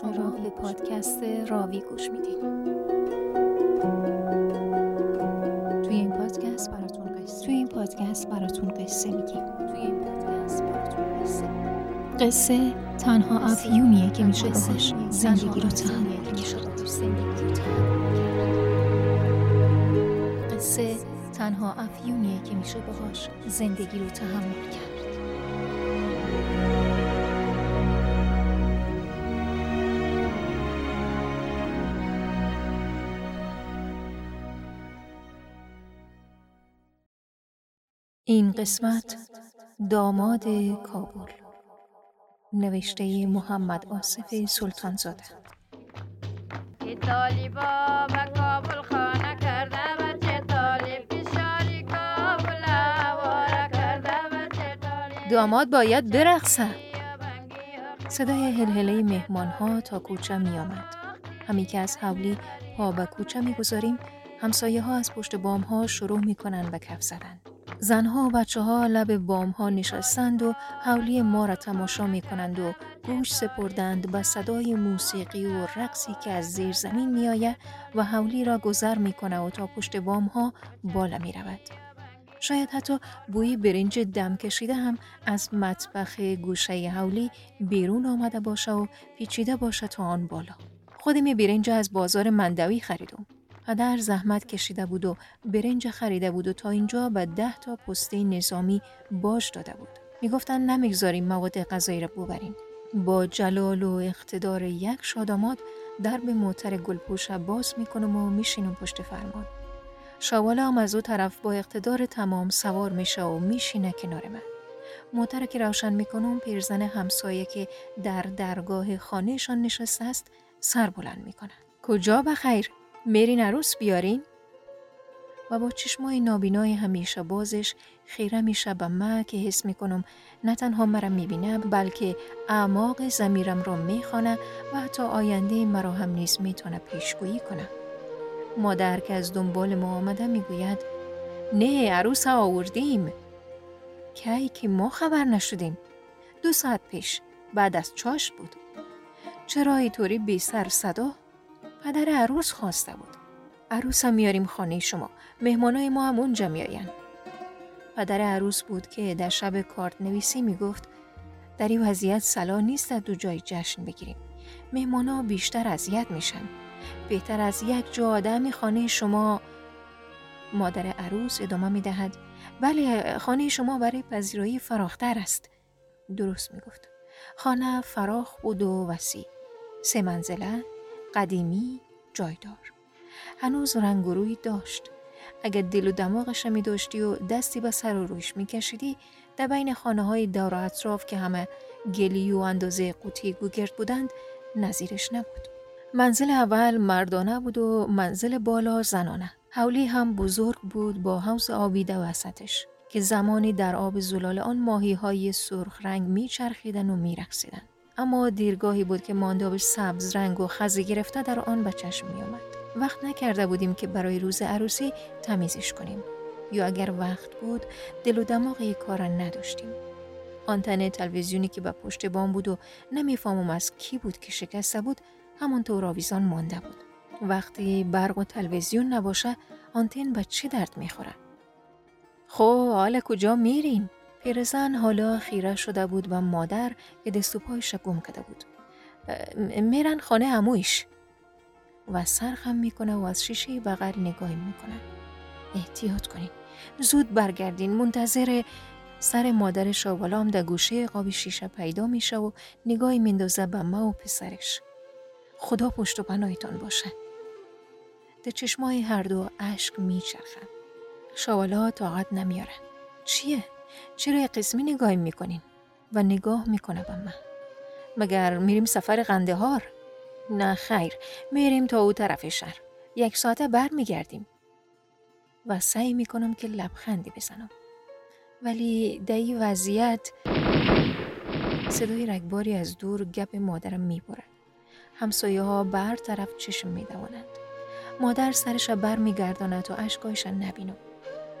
شما به پادکست راوی گوش می‌دید توی این پادکست براتون قصه توی این پادکست براتون قصه میگیم. توی این پادکست براتون قصه قصه تنها افیونیه که میشه باهاش زندگی رو تحمل قصه تنها افیونیه که میشه باهاش زندگی رو تحمل کرد. قسمت داماد کابل. نوشته محمد آصف سلطانزاده. طالبا و کابل خانه کرده و چه طالب کابل کرده و چه طالب داماد باید برقصه صدای هلهله مهمان ها تا کوچه می آمد همی که از حولی پا به کوچه می گذاریم همسایه ها از پشت بام ها شروع می کنند به کف زدن. زنها و بچه ها لب بام ها نشستند و حولی ما را تماشا می کنند و گوش سپردند به صدای موسیقی و رقصی که از زیر زمین می آید و حولی را گذر می کنه و تا پشت بام ها بالا می رود. شاید حتی بوی برنج دم کشیده هم از مطبخ گوشه حولی بیرون آمده باشه و پیچیده باشه تا آن بالا. خودم برنج از بازار مندوی خریدم. پدر زحمت کشیده بود و برنج خریده بود و تا اینجا به ده تا پسته نظامی باش داده بود. می‌گفتن نمی‌گذاریم مواد غذایی را ببریم. با جلال و اقتدار یک شاداماد درب موتر گلپوش باز می‌کنم و میشینم پشت فرمان. شاواله هم از او طرف با اقتدار تمام سوار میشه و میشینه کنار من. موتر که روشن می‌کنم پیرزن همسایه که در درگاه خانهشان نشسته است سر بلند می‌کنه. کجا بخیر؟ میرین عروس بیارین؟ و با چشمای نابینای همیشه بازش خیره میشه به من که حس می‌کنم نه تنها مرا می‌بینه بلکه اعماق زمیرم را می‌خوانه و حتی آینده مرا هم نیز می‌تونه پیشگویی کنه. مادر که از دنبال ما آمده می‌گوید نه عروس آوردیم. کی که ما خبر نشدیم. دو ساعت پیش بعد از چاش بود. چرا اینطوری بی سر صدا؟ پدر عروس خواسته بود. عروس هم میاریم خانه شما. مهمانای ما هم اونجا میاین. پدر عروس بود که در شب کارت نویسی می‌گفت در این وضعیت سلا نیست دو جای جشن بگیریم. مهمانا بیشتر اذیت میشن. بهتر از یک جا آدم خانه شما مادر عروس ادامه می‌دهد بله خانه شما برای پذیرایی فراختر است. درست می‌گفت. خانه فراخ بود و وسیع. سه منزله قدیمی جایدار هنوز رنگ و روی داشت. اگر دل و دماغش می داشتی و دستی به سر و رویش می کشیدی در بین خانه های دور اطراف که همه گلی و اندازه قوطی گوگرد بودند نظیرش نبود. منزل اول مردانه بود و منزل بالا زنانه. حولی هم بزرگ بود با حوز آبی وسطش که زمانی در آب زلال آن ماهی های سرخ رنگ می چرخیدن و می رخصیدن. اما دیرگاهی بود که ماندابش سبز رنگ و خزه گرفته در آن به چشم می آمد. وقت نکرده بودیم که برای روز عروسی تمیزش کنیم یا اگر وقت بود دل و دماغ کار نداشتیم. آنتن تلویزیونی که به پشت بام بود و نمی‌فهمم از کی بود که شکسته بود همانطور آویزان مانده بود. وقتی برق و تلویزیون نباشه آنتن به چه درد می‌خوره؟ خب حالا کجا میرین؟ پیرزن حالا خیره شده بود و مادر که دست و پایش گم کرده بود. میرن خانه امویش و سرخم می‌کنه و از شیشه بغل نگاه می‌کنه. احتیاط کنین. زود برگردین. منتظر سر مادر شاولام در گوشه قاب شیشه پیدا میشه و نگاهی میندازه به ما و پسرش. خدا پشت و پناهتان باشه. در چشمای هر دو اشک میچرخن. شاولا طاقت نمیاره. چیه؟ چرا قسمی نگاه می‌کنین؟ و نگاه می‌کنه به من. مگر میریم سفر قندهار؟ نه خیر میریم تا او طرف شهر. یک ساعته بر میگردیم. و سعی می‌کنم که لبخندی بزنم. ولی در این وضعیت صدای رگباری از دور گپ مادرم می‌برد. همسایه ها بر طرف چشم میدوانند. مادر سرش بر میگرداند تا اشکایش نبینم.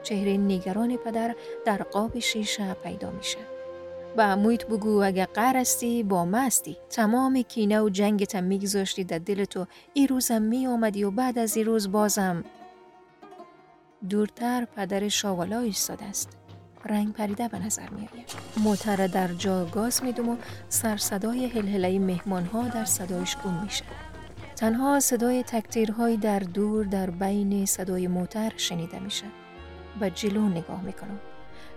چهره نگران پدر در قاب شیشه پیدا میشه. به عمویت بگو اگه قرستی با مستی تمام کینه و جنگت میگذاشتی در دل تو ای روزم می آمدی و بعد از این روز بازم دورتر پدر شاوالا ایستاده است رنگ پریده به نظر می آید. موتر در جا گاز میدوم و سر صدای هلهله مهمان ها در صدایش گم میشه. تنها صدای تکتیرهایی در دور در بین صدای موتر شنیده میشه. و جلو نگاه می‌کنم.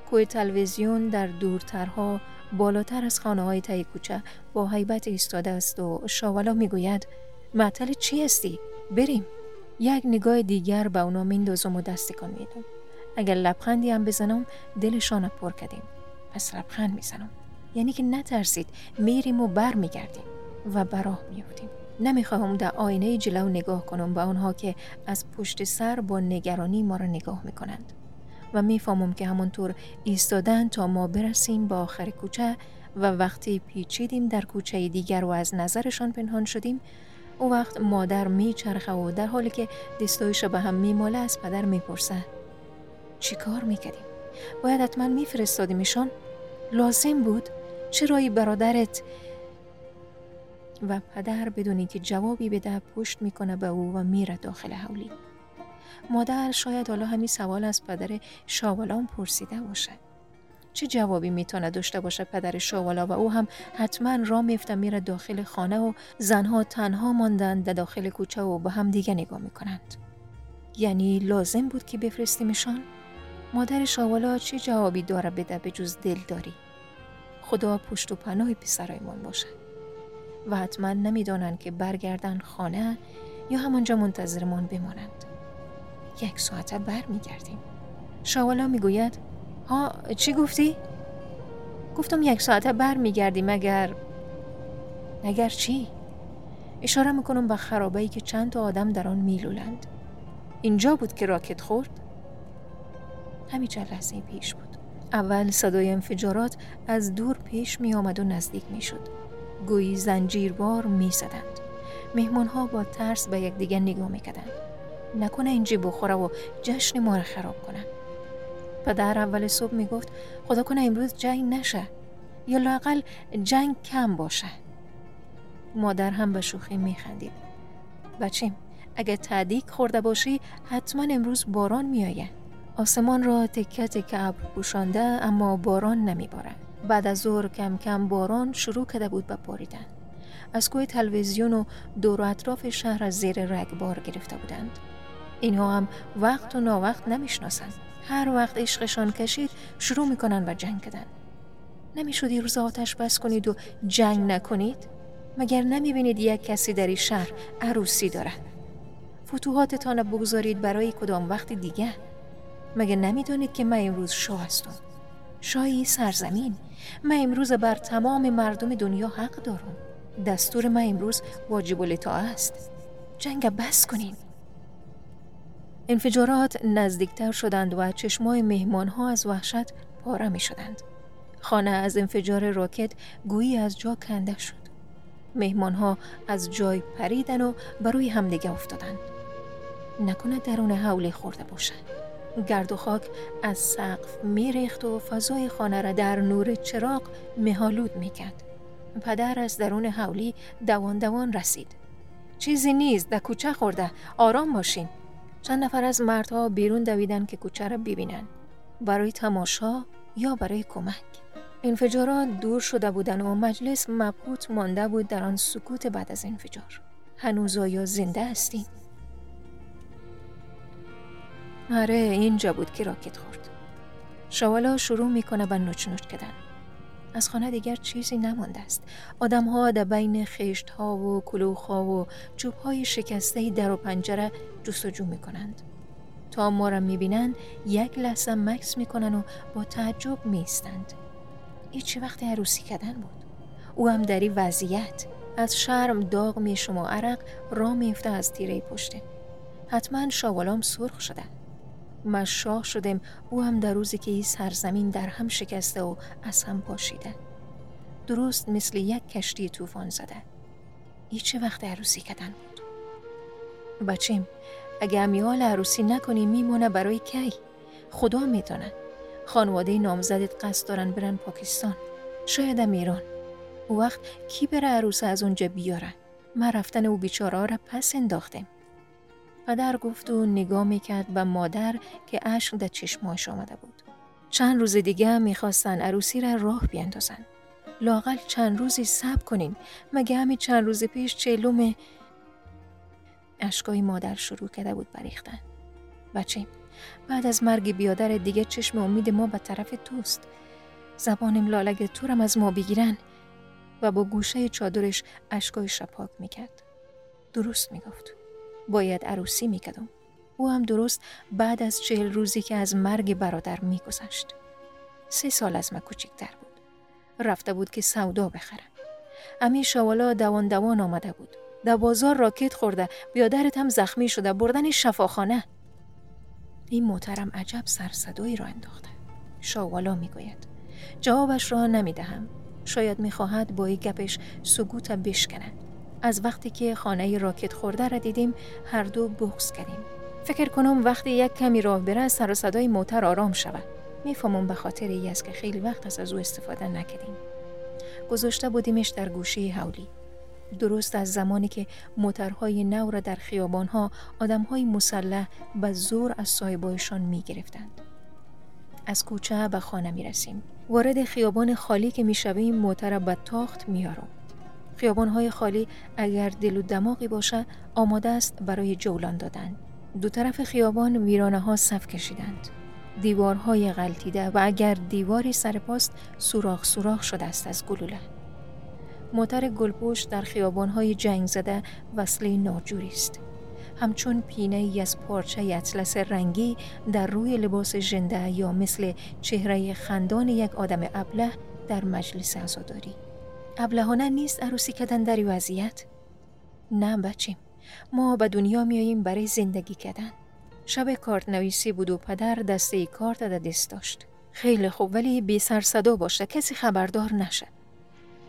کوی تلویزیون در دورترها بالاتر از خانه های تای کوچه با حیبت ایستاده است و شاولا می‌گوید معطل چی هستی؟ بریم. یک نگاه دیگر به اونا میندازم و دستکان میدم. اگر لبخندی هم بزنم دلشان پر کردیم پس لبخند می‌زنم یعنی که نترسید میریم و بر میگردیم و براه میفتیم نمی‌خواهم در آینه جلو نگاه کنم به آنها که از پشت سر با نگرانی ما را نگاه می‌کنند و می‌فهمم که همانطور ایستادن تا ما برسیم با آخر کوچه و وقتی پیچیدیم در کوچه دیگر و از نظرشان پنهان شدیم او وقت مادر میچرخه و در حالی که دستایش به هم میماله از پدر می‌پرسه چی کار می‌کردیم؟ باید حتما میفرستادیمشان؟ لازم بود؟ چرایی برادرت؟ و پدر بدونی که جوابی بده پشت می‌کنه به او و میره داخل حولی مادر شاید حالا همین سوال از پدر شاولان پرسیده باشه چه جوابی می‌تونه داشته باشه پدر شاوالا و او هم حتما را میفته میره داخل خانه و زنها تنها ماندن در داخل کوچه و به هم دیگه نگاه می‌کنند یعنی لازم بود که بفرستیمشان؟ مادر شاوالا چه جوابی داره بده به جز داری؟ خدا پشت و پناه پسرایمان باشه و حتما نمی‌دانند که برگردن خانه یا همانجا منتظرمان بمانند یک ساعته بر میگردیم شاوالا می‌گوید ها چی گفتی؟ گفتم یک ساعته بر میگردیم اگر اگر چی؟ اشاره می‌کنم به خرابه که چند تا آدم در آن میلولند اینجا بود که راکت خورد؟ همین چند لحظه پیش بود اول صدای انفجارات از دور پیش می آمد و نزدیک می شد گویی زنجیروار می زدند مهمان ها با ترس به یکدیگر نگاه می کدند. نکنه اینجی بخوره و جشن ما را خراب کنن پدر اول صبح می گفت خدا کنه امروز جنگ نشه. یا لاقل جنگ کم باشه. مادر هم به شوخی می خندید بچیم اگه تعدیق خورده باشی حتما امروز باران میآید آسمان را تکه تکه ابر پوشانده اما باران نمیبارد بعد از ظهر کم کم باران شروع کرده بود به باریدن از کوه تلویزیون و دور و اطراف شهر از زیر رگبار گرفته بودند. اینها هم وقت و ناوقت نمی‌شناسند. هر وقت عشقشان کشید شروع می‌کنن به جنگ کردن. نمی‌شد روز آتش بس کنید و جنگ نکنید؟ مگر نمی‌بینید یک کسی در این شهر عروسی دارد؟ فتوحاتتان بگذارید برای کدام وقت دیگه مگه نمی‌دانید که من امروز شاه هستم؟ شاهی سرزمین. من امروز بر تمام مردم دنیا حق دارم. دستور من امروز واجب الاطاعه است. جنگ بس کنین. انفجارات نزدیکتر شدند و چشمای مهمان ها از وحشت پاره می شدند. خانه از انفجار راکت گویی از جا کنده شد. مهمان ها از جای پریدن و بروی همدیگه افتادند. نکنه درون حوله خورده باشند. گرد و خاک از سقف میریخت و فضای خانه را در نور چراغ مهالود می‌کرد. پدر از درون حولی دوان دوان رسید. چیزی نیست در کوچه خورده آرام باشین چند نفر از مردها بیرون دویدن که کوچه را ببینن. برای تماشا یا برای کمک. انفجارات دور شده بودن و مجلس مبهوت مانده بود در آن سکوت بعد از انفجار. هنوز آیا زنده هستیم؟ آره اینجا بود که راکت خورد. شوالا شروع می‌کنه به نوچ نوچ کردن. از خانه دیگر چیزی نمانده است. آدم ها در بین خشت ها و کلوخ ها و چوب های شکسته در و پنجره جستجو می کنند تا ما را می بینند یک لحظه مکس می کنند و با تعجب می استند این چه وقت عروسی کردن بود؟ او هم در این وضعیت از شرم داغ می شما عرق را میفته از تیره پشته حتما شاولام سرخ شده. ما شاه شدیم. او هم در روزی که این سرزمین در هم شکسته و از هم پاشیده. درست مثل یک کشتی طوفان زده. ای چه وقت عروسی کردن بود؟ بچیم اگه امیال عروسی نکنی میمونه برای کی؟ خدا می‌دونه خانواده نامزدت قصد دارن برن پاکستان. شایدم ایران. او وقت کی بره عروس از اونجا بیاره؟ ما رفتن او بیچاره را پس انداختیم. پدر گفت و نگاه می‌کرد و مادر که اشک در چشماش آمده بود. چند روز دیگه می‌خواستن عروسی را راه بیندازن. لاقل چند روزی صبر کنین مگه همین چند روز پیش چلوم اشکای مادر شروع کرده بود بریختن بچه بعد از مرگ بیادر دیگه چشم امید ما به طرف توست. زبانم لالگ تورم از ما بگیرن. و با گوشه چادرش اشکای شپاک می‌کرد. درست می‌گفت. باید عروسی می‌کردم او هم درست بعد از چهل روزی که از مرگ برادر میگذشت. سه سال از من کوچکتر بود. رفته بود که سودا بخره. امی شوالا دوان دوان آمده بود. در بازار راکت خورده. بیادرت هم زخمی شده. بردن شفاخانه. این محترم عجب سرصدایی را انداخته. شاوالا می‌گوید. جوابش را نمی‌دهم. شاید می‌خواهد با این گپش سکوت بشکنه از وقتی که خانه راکت خورده را دیدیم هر دو بغز کردیم فکر کنم وقتی یک کمی راه بره سر و صدای موتر آرام شود می‌فهمم به خاطر ای است که خیلی وقت از, از او استفاده نکردیم گذاشته بودیمش در گوشه حولی درست از زمانی که موترهای نو را در خیابانها آدمهای مسلح به زور از صاحبایشان می گرفتند. از کوچه به خانه می رسیم. وارد خیابان خالی که می شویم موتر به تاخت میارم. خیابانهای خالی اگر دل و دماغی باشه آماده است برای جولان دادن. دو طرف خیابان ویرانه ها صف کشیدند. دیوارهای غلطیده و اگر دیواری سر پاست سوراخ سوراخ شده است از گلوله. موتر گلپوش در خیابانهای جنگ زده وصله ناجوری است. همچون پینه ای از پارچه اطلس رنگی در روی لباس ژنده یا مثل چهره خندان یک آدم ابله در مجلس عزاداری. ابلهانه نیست عروسی کردن در وضعیت؟ نه بچیم ما به دنیا میاییم برای زندگی کردن. شب کارت نویسی بود و پدر دسته کارت در دست داشت. خیلی خوب ولی بی سر صدا باشه. کسی خبردار نشه.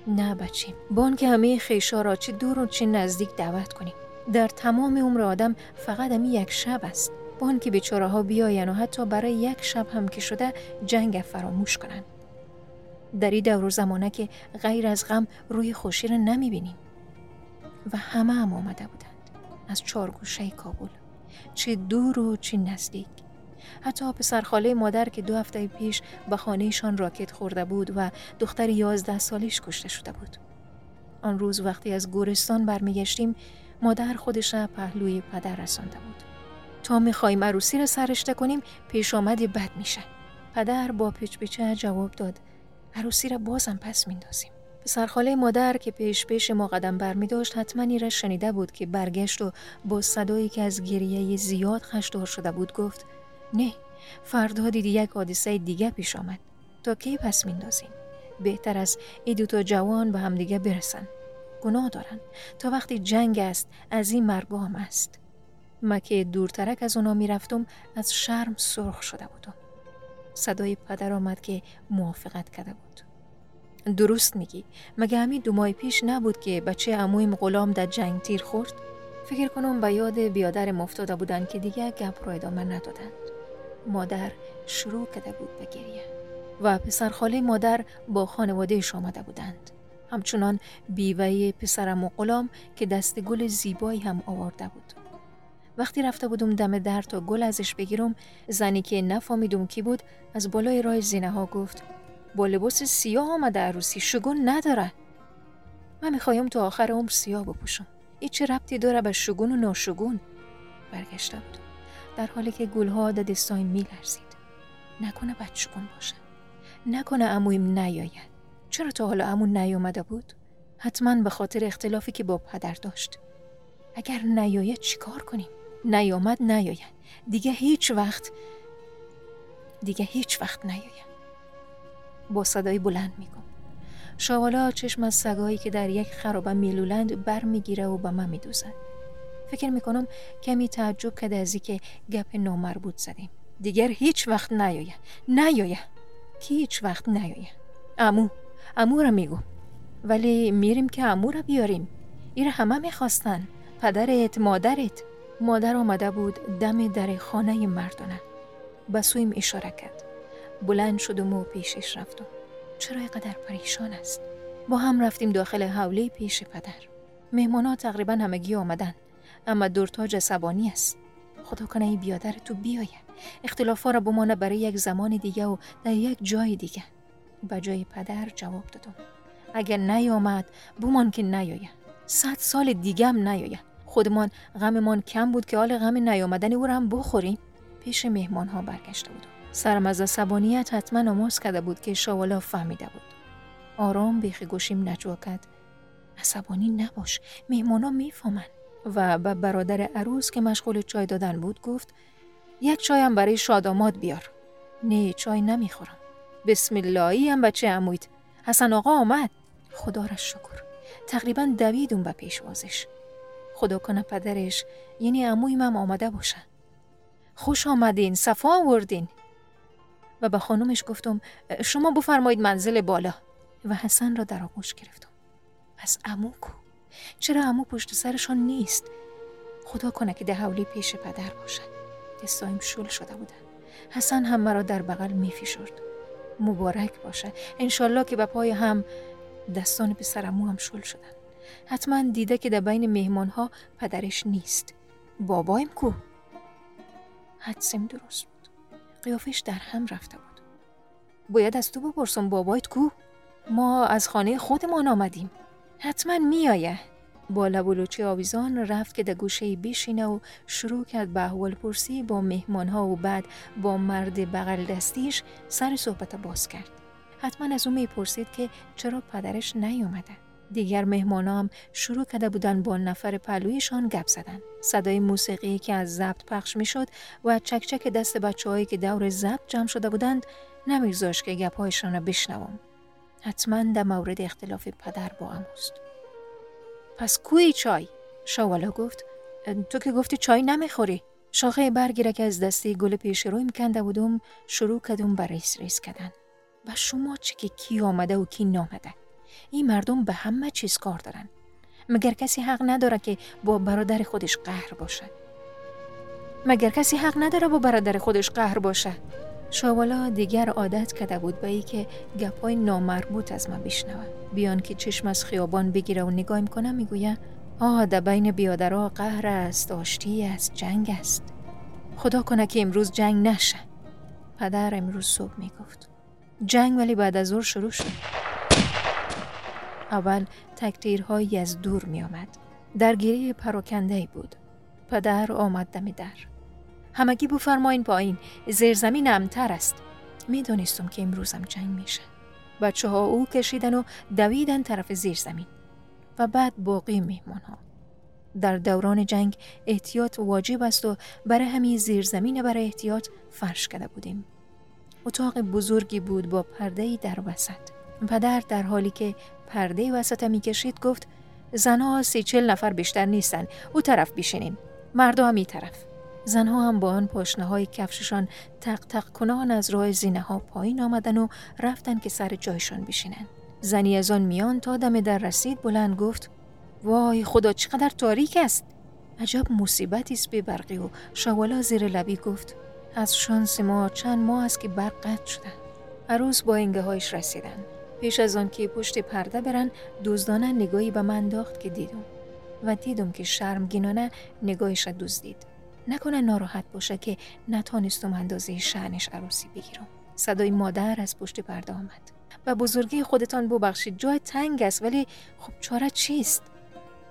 نه بچیم بان که همه خیشا را چه دور و چه نزدیک دعوت کنیم. در تمام عمر آدم فقط همی یک شب است. بان که بیچاره ها بیاین و حتی برای یک شب هم که شده جنگ فراموش کنن. در این دور و زمانه که غیر از غم روی خوشی را نمی بینیم و همه هم آمده بودند. از چهار گوشه کابل. چه دور و چه نزدیک. حتی پسرخاله مادر که دو هفته پیش به خانهشان راکت خورده بود و دختر یازده سالش کشته شده بود. آن روز وقتی از گورستان برمیگشتیم مادر خودش را پهلوی پدر رسانده بود. تا می‌خوایم عروسی را سرشته کنیم پیش آمدی بد میشه. پدر با پیچ جواب داد. عروسی را بازم پس میندازیم. سرخاله مادر که پیش پیش ما قدم بر می داشت حتما را شنیده بود که برگشت و با صدایی که از گریه زیاد خشدار شده بود گفت نه فردا دیدی یک حادثه دیگه پیش آمد. تا کی پس میندازیم؟ بهتر از این دوتا جوان به همدیگه برسن. گناه دارن. تا وقتی جنگ است از این مرگا هم است. ما که دورترک از اونا می‌رفتم از شرم سرخ شده بودم. صدای پدر آمد که موافقت کرده بود. درست میگی. مگه همین دو ماه پیش نبود که بچه عمویم غلام در جنگ تیر خورد؟ فکر کنم به یاد بیادر مفتاده بودن که دیگه گپ رو ادامه ندادند. مادر شروع کرده بود به گریه و پسرخاله مادر با خانوادهش آمده بودند. همچنان بیوه پسرم و غلام که دست گل زیبایی هم آورده بود. وقتی رفته بودم دم در تا گل ازش بگیرم زنی که نفهمیدم کی بود از بالای راه زینه ها گفت با لباس سیاه آمده عروسی شگون نداره. من می‌خوایم تا آخر عمر سیاه بپوشم. این چه ربطی داره به شگون و ناشگون. برگشته بود در حالی که گلها در دستای میلرزید. نکنه بدشگون باشه. نکنه امویم نیاید. چرا تا حالا امون نیامده بود؟ حتما به خاطر اختلافی که با پدر داشت. اگر نیاید چیکار کنیم؟ نیامد نیاید. دیگه هیچ وقت دیگه هیچ وقت نیاید. با صدای بلند میگم شاوالا چشم از سگایی که در یک خرابه میلولند بر می‌گیره و به من میدوزد. فکر می‌کنم کمی تعجب کرده از که گپ نامربوط زدیم. دیگر هیچ وقت نیایه نیایه کی هیچ وقت نیایه امو امو را میگم ولی میریم که امو را بیاریم. ایر همه می‌خواستن. پدرت مادرت. مادر آمده بود دم در خانه مردانه. به سویم اشاره کرد. بلند شدم و پیشش رفتم. چرا اینقدر پریشان است؟ با هم رفتیم داخل حوله پیش پدر. مهمان ها تقریبا همگی آمدن. اما دورتاج عصبانی است. خدا کنه این بیادر تو بیایه. اختلاف را بمانه برای یک زمان دیگه و در یک جای دیگه. به جای پدر جواب دادم. اگر نیامد بمان که نیایه. صد سال دیگه هم نیایه. خودمان غممان کم بود که حال غم نیامدن او را هم بخوریم. پیش مهمان ها برگشته بودم. سرم از عصبانیت حتما آماز کرده بود که شاولا فهمیده بود. آرام بیخی گوشیم نجوا کرد. عصبانی نباش مهمانا می‌فهمن. و به برادر عروس که مشغول چای دادن بود گفت یک چایم برای شاداماد بیار. نه چای نمی‌خورم. بسم اللهی هم بچه عموید حسن آقا آمد. خدا را شکر. تقریبا دویدون به پیشوازش. خدا کنه پدرش یعنی عمویم هم آمده باشه خوش آمدین صفا آوردین. و به خانومش گفتم شما بفرمایید منزل بالا. و حسن را در آغوش گرفتم. پس امو کو؟ چرا امو پشت سرشان نیست؟ خدا کنه که ده پیش پدر باشد دستایم شل شده بودن حسن هم مرا در بغل میفشرد. مبارک باشه. انشالله که به پای هم دستان پسر امو هم شل شدن. حتما دیده که در بین مهمان ها پدرش نیست. بابایم کو؟ حدسم درست بود. قیافش در هم رفته بود. باید از تو بپرسم بابایت کو؟ ما از خانه خودمان آمدیم. حتما میآیه با لبولوچی آویزان رفت که در گوشه بشینه و شروع کرد به احوال پرسی با مهمانها و بعد با مرد بغل دستیش سر صحبت باز کرد. حتما از او می‌پرسید که چرا پدرش نیومده. دیگر مهمانام شروع کرده بودن با نفر پلویشان گپ زدن. صدای موسیقی که از ضبط پخش می‌شد و چکچک دست بچههایی که دور ضبط جمع شده بودند نمیگذاشت که گپهایشان را بشنوم. حتما در مورد اختلاف پدر با اموست. پس کوی چای؟ شاولا گفت تو که گفتی چای نمی‌خوری. شاخه برگیره که از دستی گل پیش روی میکنده بودم شروع کردم به ریس ریس کردن. و شما چه که کی آمده و کی نامده؟ این مردم به همه چیز کار دارن. مگر کسی حق نداره که با برادر خودش قهر باشه؟ مگر کسی حق نداره با برادر خودش قهر باشه؟ شاوالا دیگر عادت کرده بود به ای که گپای نامربوط از من بشنوه. بیان که چشم از خیابان بگیره و نگاه می‌کنه می‌گویه آه در بین بیادرها قهر است آشتی است جنگ است. خدا کنه که امروز جنگ نشه. پدر امروز صبح می‌گفت. جنگ ولی بعد از ظهر شروع شد. اول تکتیرهایی از دور می آمد. درگیری پراکنده بود. پدر آمد دم در. همگی بفرماین پایین زیرزمین امتر است. می‌دانستم که امروزم جنگ میشه. بچه ها او کشیدن و دویدن طرف زیرزمین. و بعد باقی میهمان ها. در دوران جنگ احتیاط واجب است و برای همین زیرزمین برای احتیاط فرش کرده بودیم. اتاق بزرگی بود با پرده در وسط. پدر در حالی که پرده وسط می‌کشید گفت زنها سی چل نفر بیشتر نیستن. او طرف بیشینین مردا هم طرف. زنها هم با آن پاشنه های کفششان تق تق کنان از راه زینه ها پایین آمدن و رفتن که سر جایشان بشینن. زنی از آن میان تا دم در رسید بلند گفت وای خدا چقدر تاریک است. عجب مصیبتی است به برقی و شوالا زیر لبی گفت از شانس ما چند ماه است که برق قطع شدن. عروس با انگه هایش رسیدن پیش از آن که پشت پرده برن دزدانه نگاهی به من داخت که دیدم. و دیدم که شرمگینانه نگاهش را دزدید. نکنه ناراحت باشه که نتانستم اندازه شعنش عروسی بگیرم. صدای مادر از پشت پرده آمد. و بزرگی خودتان ببخشید. جای تنگ است ولی خب چاره چیست؟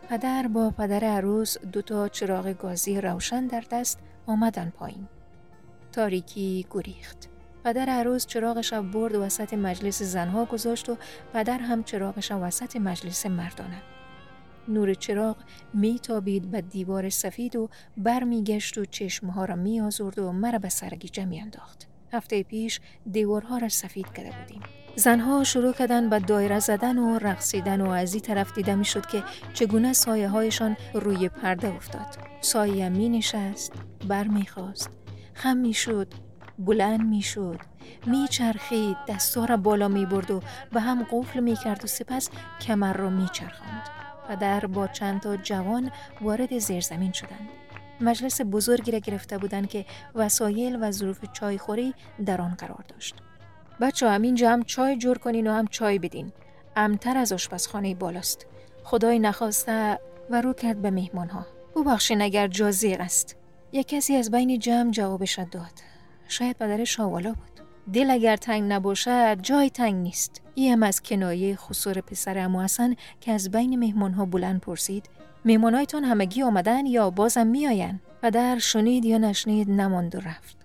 پدر با پدر عروس دوتا چراغ گازی روشن در دست آمدن پایین. تاریکی گریخت. پدر عروس چراغش را برد وسط مجلس زنها گذاشت و پدر هم چراغش را وسط مجلس مردانه. نور چراغ میتابید به دیوار سفید و برمیگشت و چشمها را می آزرد و مرا به سرگیجه می انداخت. هفته پیش دیوارها را سفید کرده بودیم. زنها شروع کردن به دایره زدن و رقصیدن و از این طرف دیده می شد که چگونه سایه هایشان روی پرده افتاد. سایه می نشست، بر می خواست، خم می شد، بلند می‌شد. میچرخید دستا را بالا می برد و به هم قفل می کرد و سپس کمر را میچرخاند پدر با چند تا جوان وارد زیرزمین شدند. مجلس بزرگی را گرفته بودند که وسایل و ظروف چایخوری در آن قرار داشت. بچه همینجا هم چای جور کنین و هم چای بدین. امتر از آشپزخانه بالاست. خدای نخواسته و رو کرد به مهمان ها ببخشین اگر جازیق است. یک کسی از بین جمع جوابش داد. شاید پدر شاوالا بود. دل اگر تنگ نباشد جای تنگ نیست. ای هم از کنایه خسور پسر امو حسن که از بین مهمان ها بلند پرسید مهمانهایتان همگی آمدن یا بازم میآیند؟ پدر شنید یا نشنید نماند و رفت.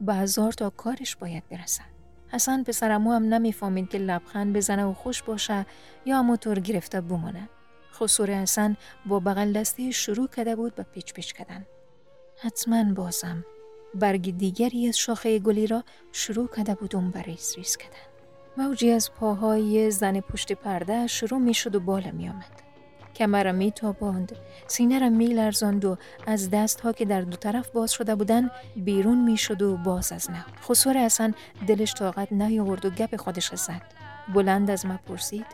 به هزار تا کارش باید برسن حسن پسرمو هم نمی‌فهمید که لبخند بزنه و خوش باشه یا همونطور گرفته بمانه. خسور حسن با بغل دستی شروع کرده بود به پیچ پیچ کردن. حتما بازم برگ دیگری از شاخه گلی را شروع کرده بودم به ریز ریز کردن. موجی از پاهای زن پشت پرده شروع می شد و بالا می آمد. کمرم می تاباند سینه را می لرزاند و از دست ها که در دو طرف باز شده بودن بیرون می شد و باز از نه خسور اصلا دلش طاقت نیاورد و گپ خودش زد. بلند از ما پرسید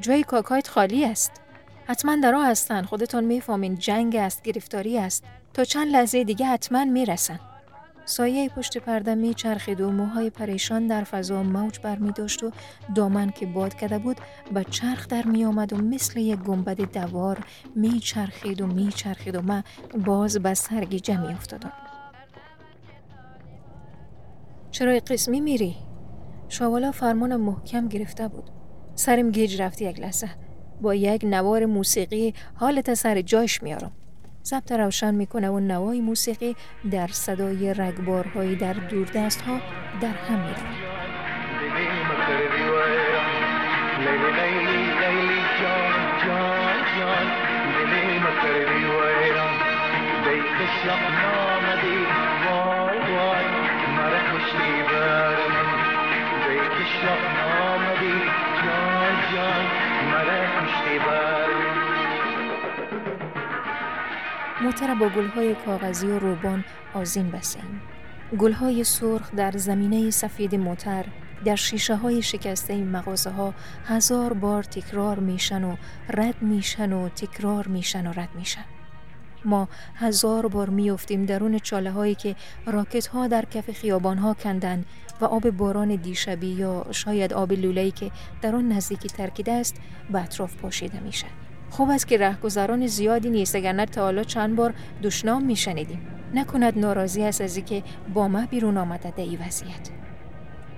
جای کاکایت خالی است؟ حتما در هستن. خودتون می‌فهمین جنگ است گرفتاری است. تا چند لحظه دیگه حتما می‌رسن سایه پشت پرده می چرخید و موهای پریشان در فضا موج بر می داشت و دامن که باد کده بود به چرخ در می آمد و مثل یک گنبد دوار می چرخید و می چرخید و من باز به سرگیجه می افتادم. چرا قسمی میری؟ شاوالا فرمان محکم گرفته بود. سرم گیج رفتی یک لحظه. با یک نوار موسیقی حالت سر جایش میارم. ضبط روشن می‌کنه و نوای موسیقی در صدای رگبارهایی در دوردست ها در هم موتر با گلهای کاغذی و روبان آزین بسیم. گلهای سرخ در زمینه سفید موتر در شیشه های شکسته مغازه ها هزار بار تکرار میشن و رد میشن و تکرار میشن و رد میشن. ما هزار بار میافتیم درون چاله هایی که راکت ها در کف خیابان ها کندن و آب باران دیشبی یا شاید آب لوله‌ای که در آن نزدیکی ترکیده است به اطراف پاشیده میشه. خوب است که رهگذران زیادی نیست اگر نه تا حالا چند بار دشنام میشنیدیم. نکند ناراضی است از اینکه با ما بیرون آمده در این وضعیت.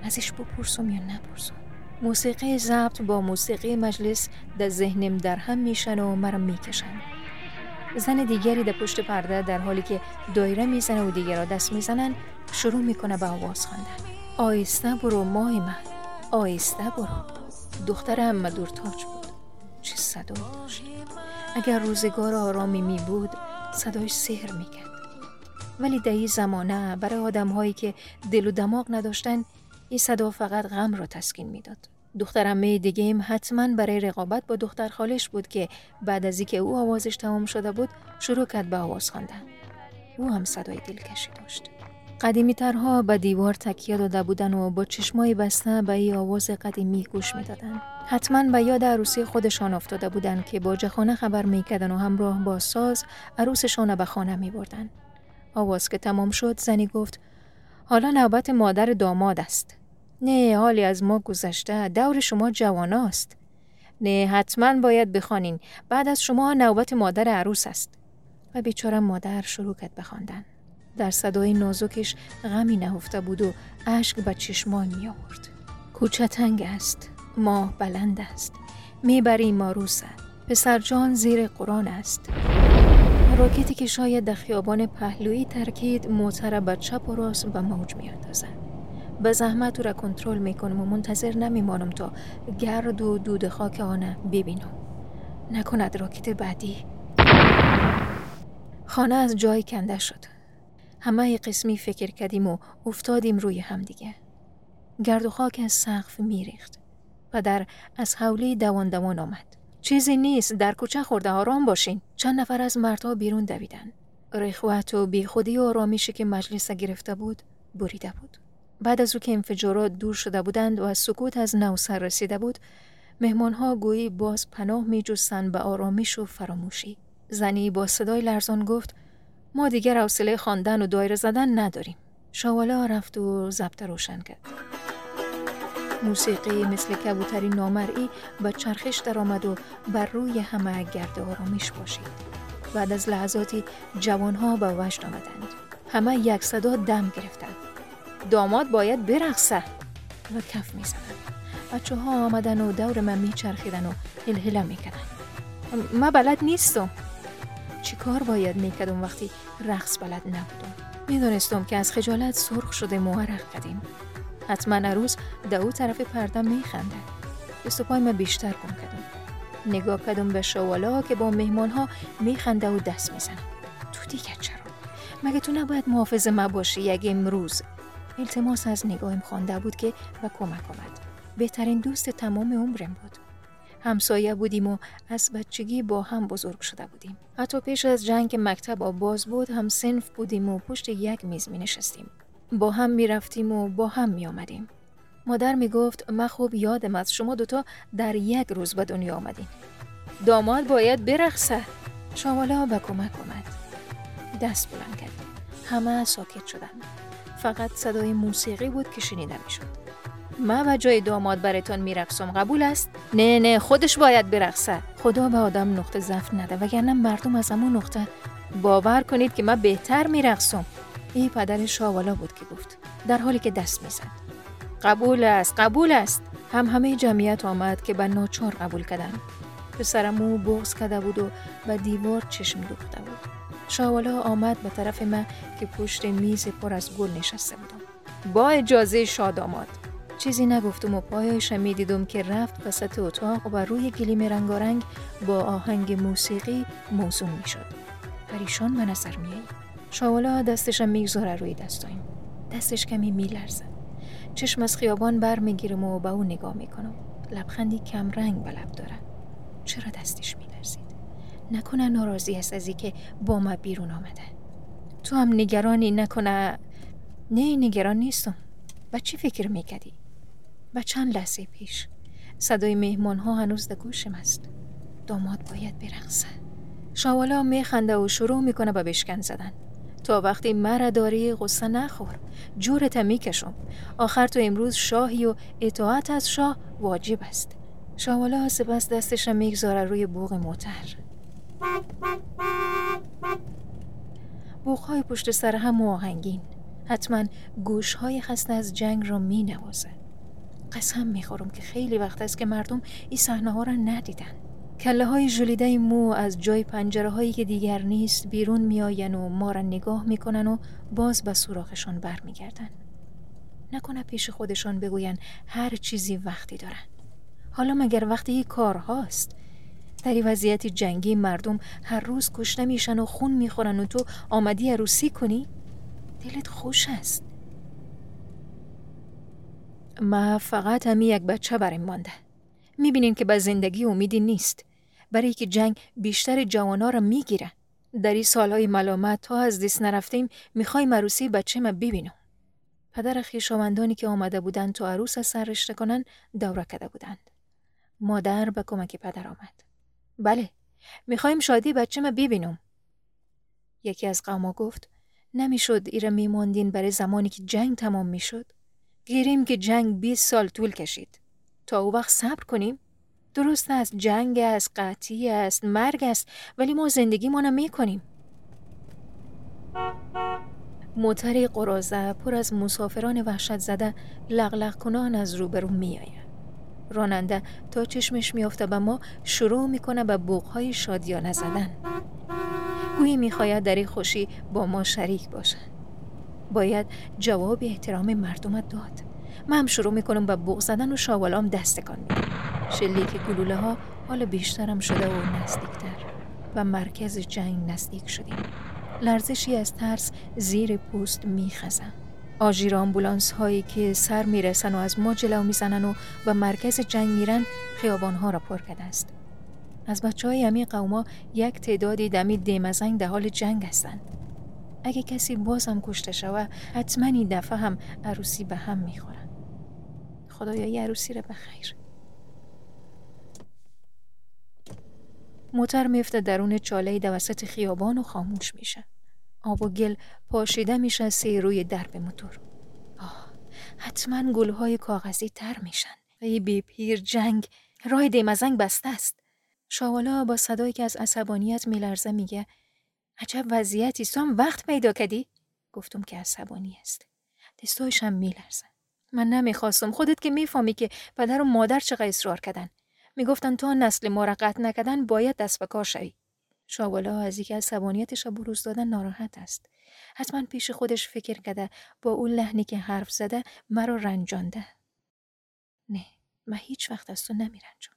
ازش بپرسم یا نپرسم؟ موسیقی ضبط با موسیقی مجلس در ذهنم در هم میشن و مرا می‌کشن. زن دیگری در پشت پرده در حالی که دایره می‌زنه و دیگر را دست می‌زنن شروع می‌کنه به آواز خواندن. آیسته برو ماه من. آیسته برو. دختر دور تاج بود. چه صدایی داشت اگر روزگار آرامی می بود صدایش سهر می کرد ولی در این زمانه برای آدم هایی که دل و دماغ نداشتن این صدا فقط غم را تسکین می‌داد. دخترمه دیگه ایم حتما برای رقابت با دختر خالش بود که بعد از اینکه او آوازش تمام شده بود شروع کرد به آواز خواندن. او هم صدای دلکشی داشت. قدیمی ترها به دیوار تکیه داده بودن و با چشمای بسته به ای آواز قدیمی گوش می‌دادند. حتما به یاد عروسی خودشان افتاده بودند که با جخانه خبر می‌کردن و همراه با ساز عروسشان به خانه می بردن. آواز که تمام شد زنی گفت حالا نوبت مادر داماد است. نه حالی از ما گذشته دور شما جواناست. نه حتما باید بخوانین بعد از شما نوبت مادر عروس است. و بیچاره مادر شروع کرد بخواندن. در صدای نازکش غمی نهفته بود و اشک به چشمان می آورد. کوچه تنگ است ماه بلند است می‌بری ما روسه پسر جان زیر قرآن است. راکتی که شاید در خیابان پهلویی ترکید موتر به چپ و راست به موج میاندازد. به زحمت او را کنترل می‌کنم و منتظر نمیمانم تا گرد و دود خاک آنه ببینم. نکند راکت بعدی. خانه از جای کنده شد. همه قسمی فکر کردیم و افتادیم روی همدیگه گرد و خاک از سقف میریخت پدر از حوله دوان دوان آمد. چیزی نیست در کوچه خورده آرام باشین. چند نفر از مردها بیرون دویدن. رخوت و بیخودی و آرامیشی که مجلس گرفته بود بریده بود. بعد از او که انفجارات دور شده بودند و از سکوت از نو سر رسیده بود مهمانها گویی باز پناه می جستن به آرامش و فراموشی. زنی با صدای لرزان گفت ما دیگر حوصله خواندن و دایره زدن نداریم. شواله رفت و ضبط روشن کرد. موسیقی مثل کبوتری نامرئی به چرخش درآمد و بر روی همه گرد آرامش باشید بعد از لحظاتی جوانها به وجد آمدند. همه یک صدا دم گرفتند. داماد باید برقصه و کف می‌زنند بچه ها آمدن و دور من میچرخیدن و هلهله می‌کنن من بلد نیستم. چی کار باید می‌کردم وقتی رقص بلد نبودم؟ می‌دانستم که از خجالت سرخ شده موهرق کردیم حتما عروس دو طرف پرده میخنده دست پای من بیشتر کن کردم. نگاه کردم به شوالا که با مهمان ها میخنده و دست می‌زنه تو دیگه چرا؟ مگه تو نباید محافظ ما باشی یک امروز؟ التماس از نگاهم خوانده بود که و کمک آمد. بهترین دوست تمام عمرم بود. همسایه بودیم و از بچگی با هم بزرگ شده بودیم. حتی پیش از جنگ مکتب باز بود هم سنف بودیم و پشت یک میز می نشستیم. با هم می رفتیم و با هم می آمدیم. مادر می گفت من خوب یادم از شما دوتا در یک روز به دنیا آمدین. داماد باید برخصه شوالا به کمک آمد. دست بلند کرد. همه ساکت شدند. فقط صدای موسیقی بود که شنیده می شد. من و جای داماد براتون میرقصم. قبول است؟ نه نه خودش باید برقصه. خدا به آدم نقطه ضعف نده وگرنه مردم از همون نقطه باور کنید که من بهتر میرقصم. این پدر شاوالا بود که گفت. در حالی که دست می‌زد. قبول است قبول است. هم همه جمعیت آمد که به ناچار قبول کردن. پسرمو بغز کرده بود و به دیوار چشم دوخته بود. شاوالا آمد به طرف من که پشت میز پر از گل نشسته بودم. با اجازه شاداماد چیزی نگفتم و پایش می دیدم که رفت وسط اتاق و روی گلیم رنگارنگ با آهنگ موسیقی موزون می شد. پریشان به نظر می شاولا دستش می‌گذاره روی دستایم. دستش کمی میلرزه. چشم از خیابان بر می‌گیرم و به او نگاه می‌کنم. لبخندی کم رنگ به لب داره. چرا دستش میلرزید؟ نکنه ناراضی است از که با ما بیرون آمده. تو هم نگرانی نکنه نه نگران نیستم. با چی فکر می‌کردی؟ و چند لحظه پیش. صدای مهمان ها هنوز در گوشم است. داماد باید برقصه. شاوالا میخنده و شروع می‌کنه به بشکن زدن. تا وقتی مرا داری غصه نخور. جورت می‌کشم آخر تو امروز شاهی و اطاعت از شاه واجب است. شاوالا سپس دستش می‌گذاره روی بوغ موتر. بوغهای پشت سر هم آهنگین. حتما گوشهای خسته از جنگ را می نوازه. قسم می‌خورم که خیلی وقت است که مردم این صحنه ها را ندیدن. کله های جلیده مو از جای پنجره هایی که دیگر نیست بیرون میآین و ما را نگاه می‌کنن و باز به سوراخشان برمیگردن نکنه پیش خودشان بگوین هر چیزی وقتی دارن. حالا مگر وقتی این کار هاست؟ در این وضعیت جنگی مردم هر روز کشته میشن و خون می‌خورن و تو آمدی عروسی کنی؟ دلت خوش است. ما فقط همی یک بچه بریم مانده. می‌بینین که به زندگی امیدی نیست. برای که جنگ بیشتر جوانا را می‌گیره. در این سالهای ملامت تا از دست نرفتیم می‌خوای عروسی بچه ما ببینم. پدر خیشاوندانی که آمده بودند تا عروس سر رشته کنن دوره کده بودند. مادر به کمک پدر آمد. بله می‌خوایم شادی بچه ما ببینم. یکی از قوما گفت نمی‌شد ایره میماندین برای زمانی که جنگ تمام می‌شد. گیریم که جنگ 20 سال طول کشید. تا او وقت صبر کنیم. درست است جنگ است قطعی است مرگ است ولی ما زندگی ما می کنیم. موتری قرازه پر از مسافران وحشت زده لغلق کنان از روبرو می آید. راننده تا چشمش میافته به ما شروع می‌کنه به بوغهای شادیانه زدن. گویی می‌خواید در این خوشی با ما شریک باشد. باید جواب احترام مردمت داد. من هم شروع می‌کنم به بوغ زدن و شاولام دستکان. میدم که گلوله ها حالا بیشترم شده و نزدیکتر و مرکز جنگ نزدیک شدیم. لرزشی از ترس زیر پوست میخزم آژیر آمبولانس هایی که سر می‌رسن و از ما جلو می‌زنن و به مرکز جنگ میرن خیابان ها را پر کرده است. از بچه های امی قوما یک تعدادی دمی دیمزنگ در حال جنگ هستند. اگه کسی بازم کشته شوه حتما این دفعه هم عروسی به هم می‌خورن. خدایا یه عروسی رو بخیر. موتر میفته درون چاله دوسط خیابان و خاموش میشه. آب و گل پاشیده میشه سی روی درب موتور. آه حتما گلهای کاغذی تر میشن. ای بی پیر جنگ رای دیمزنگ بسته است. شاوالا با صدایی که از عصبانیت میلرزه میگه عجب وضعیتی تو وقت پیدا کردی؟ گفتم که عصبانی است دستایشم میلرزه. من نمی‌خواستم. خودت که می‌فهمی که پدر و مادر چقدر اصرار کردن. می‌گفتن تا نسل ما را قطع نکردن باید دست به کار شوی. شاوالا از اینکه عصبانیتش را بروز دادن ناراحت است. حتما پیش خودش فکر کرده با اون لحنی که حرف زده مرا رنجانده. نه من هیچ وقت از تو نمیرنجم.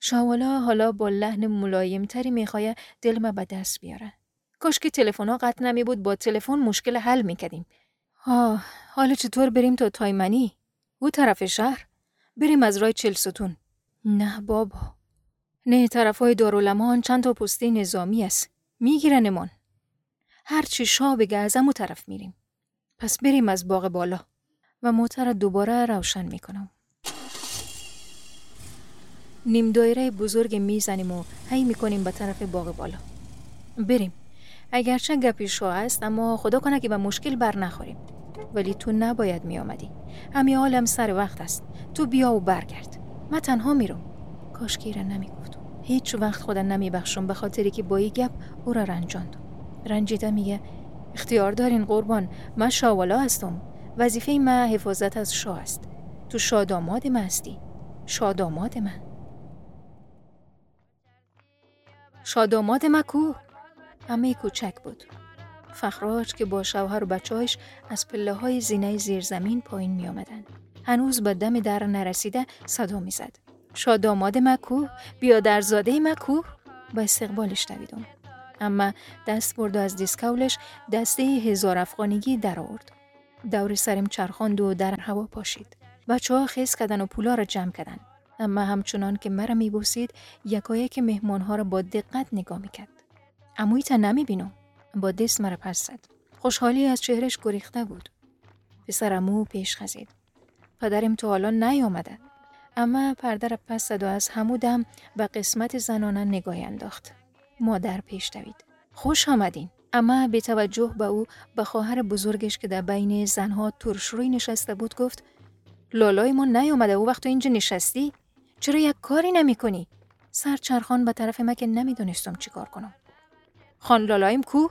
شاوالا حالا با لحن ملایمتری می‌خواه دل ما به دست بیاره. کاش که تلفن قطع نمی بود با تلفن مشکل حل می‌کردیم آه حالا چطور بریم تا تایمنی؟ او طرف شهر؟ بریم از رای چل ستون. نه بابا. نه طرف های دارالمان چند تا پستی نظامی است. میگیرنمان هرچی شاه بگه از امو طرف میریم. پس بریم از باغ بالا. و موتر دوباره روشن می‌کنم نیم دایره بزرگ می‌زنیم و هی می‌کنیم به طرف باغ بالا. بریم. اگرچه گپی شاه است اما خدا کنه که به مشکل بر نخوریم. ولی تو نباید می آمدی. همی عالم سر وقت است. تو بیا و برگرد. من تنها میرم. کاش که نمی گفتم هیچ وقت خدا نمی بخشم به خاطری که با این گپ او را رنجاندم. رنجیده میگه اختیار دارین قربان. من شاوالا هستم. وظیفه من حفاظت از شاه است. تو شاداماد من هستی. شاداماد من شاداماد من همه کوچک بود فخراج که با شوهر و بچه‌هاش از پله های زینه زیرزمین پایین می آمدن. هنوز به دم در نرسیده صدا می زد. شاداماد مکو بیا در زاده مکو با استقبالش دویدم. اما دست برد و از دیسکولش دسته هزار افغانیگی در آورد. دور سرم چرخاند و در هوا پاشید. بچه ها خیز کردن و پولا را جمع کردن. اما همچنان که مرا می بوسید یکایک مهمان ها را با دقت نگاه می کرد. امویت نمی بینم. با دست مرا پس زد. خوشحالی از چهرش گریخته بود. پسر امو پیش خزید. پدرم تو حالا نیامده. اما پرده را پس زد و از همودم به قسمت زنانه نگاه انداخت. مادر پیش دوید. خوش آمدین. اما به توجه به او به خواهر بزرگش که در بین زنها ترشروی نشسته بود گفت لالای ما نیامده او وقت اینجا نشستی؟ چرا یک کاری نمی کنی؟ سر چرخان به طرف من که نمی‌دونستم چیکار کنم. خان لالایم کو؟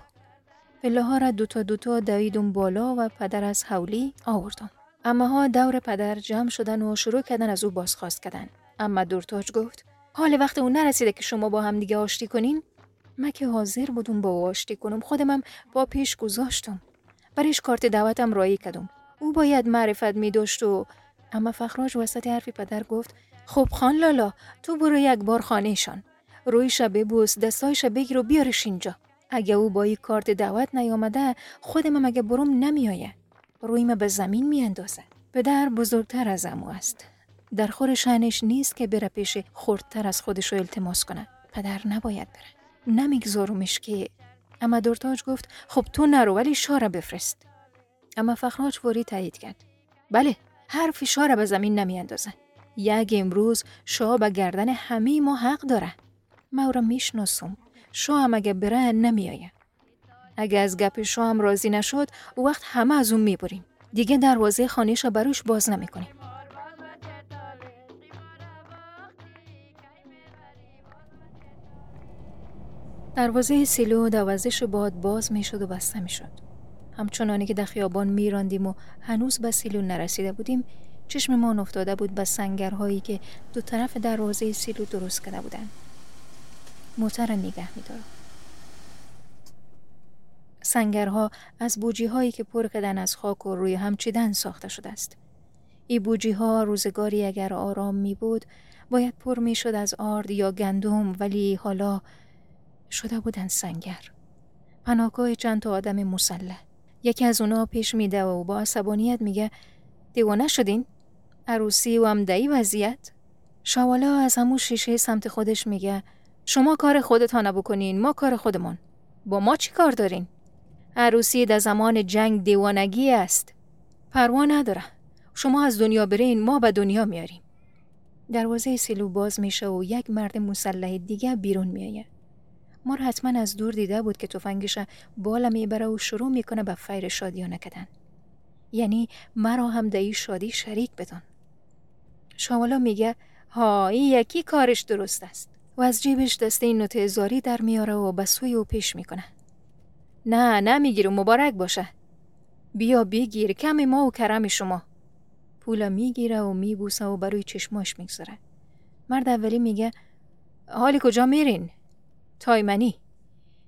پله ها را دوتا دوتا دویدم بالا و پدر از حولی آوردم. اما ها دور پدر جمع شدن و شروع کردن از او بازخواست کردن. اما دورتاج گفت حال وقت اون نرسیده که شما با هم دیگه آشتی کنین؟ من که حاضر بودم با او آشتی کنم خودمم با پیش گذاشتم. برش کارت دعوتم رایی کردم. او باید معرفت می داشت و اما فخراج وسط حرفی پدر گفت خب خان لالا تو برو یک بار خانهشان. رویش ببوس دستایش بگیر و بیارش اینجا. اگه او با یک کارت دعوت نیامده خودم مگه بروم نمیآیه رویم به زمین میاندازه. پدر بزرگتر از امو است. در خور شنش نیست که بره پیش خردتر از خودش رو التماس کنه. پدر نباید بره. نمیگذارمش که. اما دورتاج گفت خب تو نرو ولی شاره بفرست. اما فخراج فوری تایید کرد. بله حرفی شاره به زمین نمیاندازه. یک امروز شاه به گردن همه ما حق داره. ما را می‌شناسم شو هم اگه بره نمیایه. اگه از گپ شو هم راضی نشد او وقت همه از اون می‌بریم. دیگه دروازه خانهش رو بروش باز نمی‌کنیم. دروازه سیلو دوازش باد باز می‌شد و بسته می‌شد. همچنانی که در خیابان میراندیم و هنوز به سیلو نرسیده بودیم چشممان افتاده بود به سنگرهایی که دو طرف دروازه سیلو درست کرده بودند. موتر نگه میدارم سنگرها از بوجی هایی که پر کردن از خاک و روی هم چیدن ساخته شده است. ای بوجی ها روزگاری اگر آرام می بود باید پر می شد از آرد یا گندم ولی حالا شده بودن سنگر. پناهگاه چند تا آدم مسلح. یکی از اونا پیش میده و با عصبانیت میگه دیوانه شدین؟ عروسی و امدهی وضعیت؟ شوالا از همون شیشه سمت خودش میگه شما کار خودتان بکنین ما کار خودمان. با ما چی کار دارین؟ عروسی در زمان جنگ دیوانگی است. پروا نداره. شما از دنیا برین ما به دنیا میاریم. دروازه سیلو باز میشه و یک مرد مسلح دیگه بیرون میایه ما حتما از دور دیده بود که تفنگش بالا می‌بره و شروع می‌کنه به فیر شادیانه کردن یعنی مرا هم در شادی شریک بدان. شامالا میگه ها این یکی کارش درست است. و از جیبش دسته نوت زاری در میاره و به سوی او پیش می‌کنه. نه نمی‌گیره مبارک باشه. بیا بگیر کمی ما و کرم شما. پولا می‌گیره و میبوسه و بروی چشماش می‌گذاره مرد اولی میگه حالی کجا میرین؟ تایمنی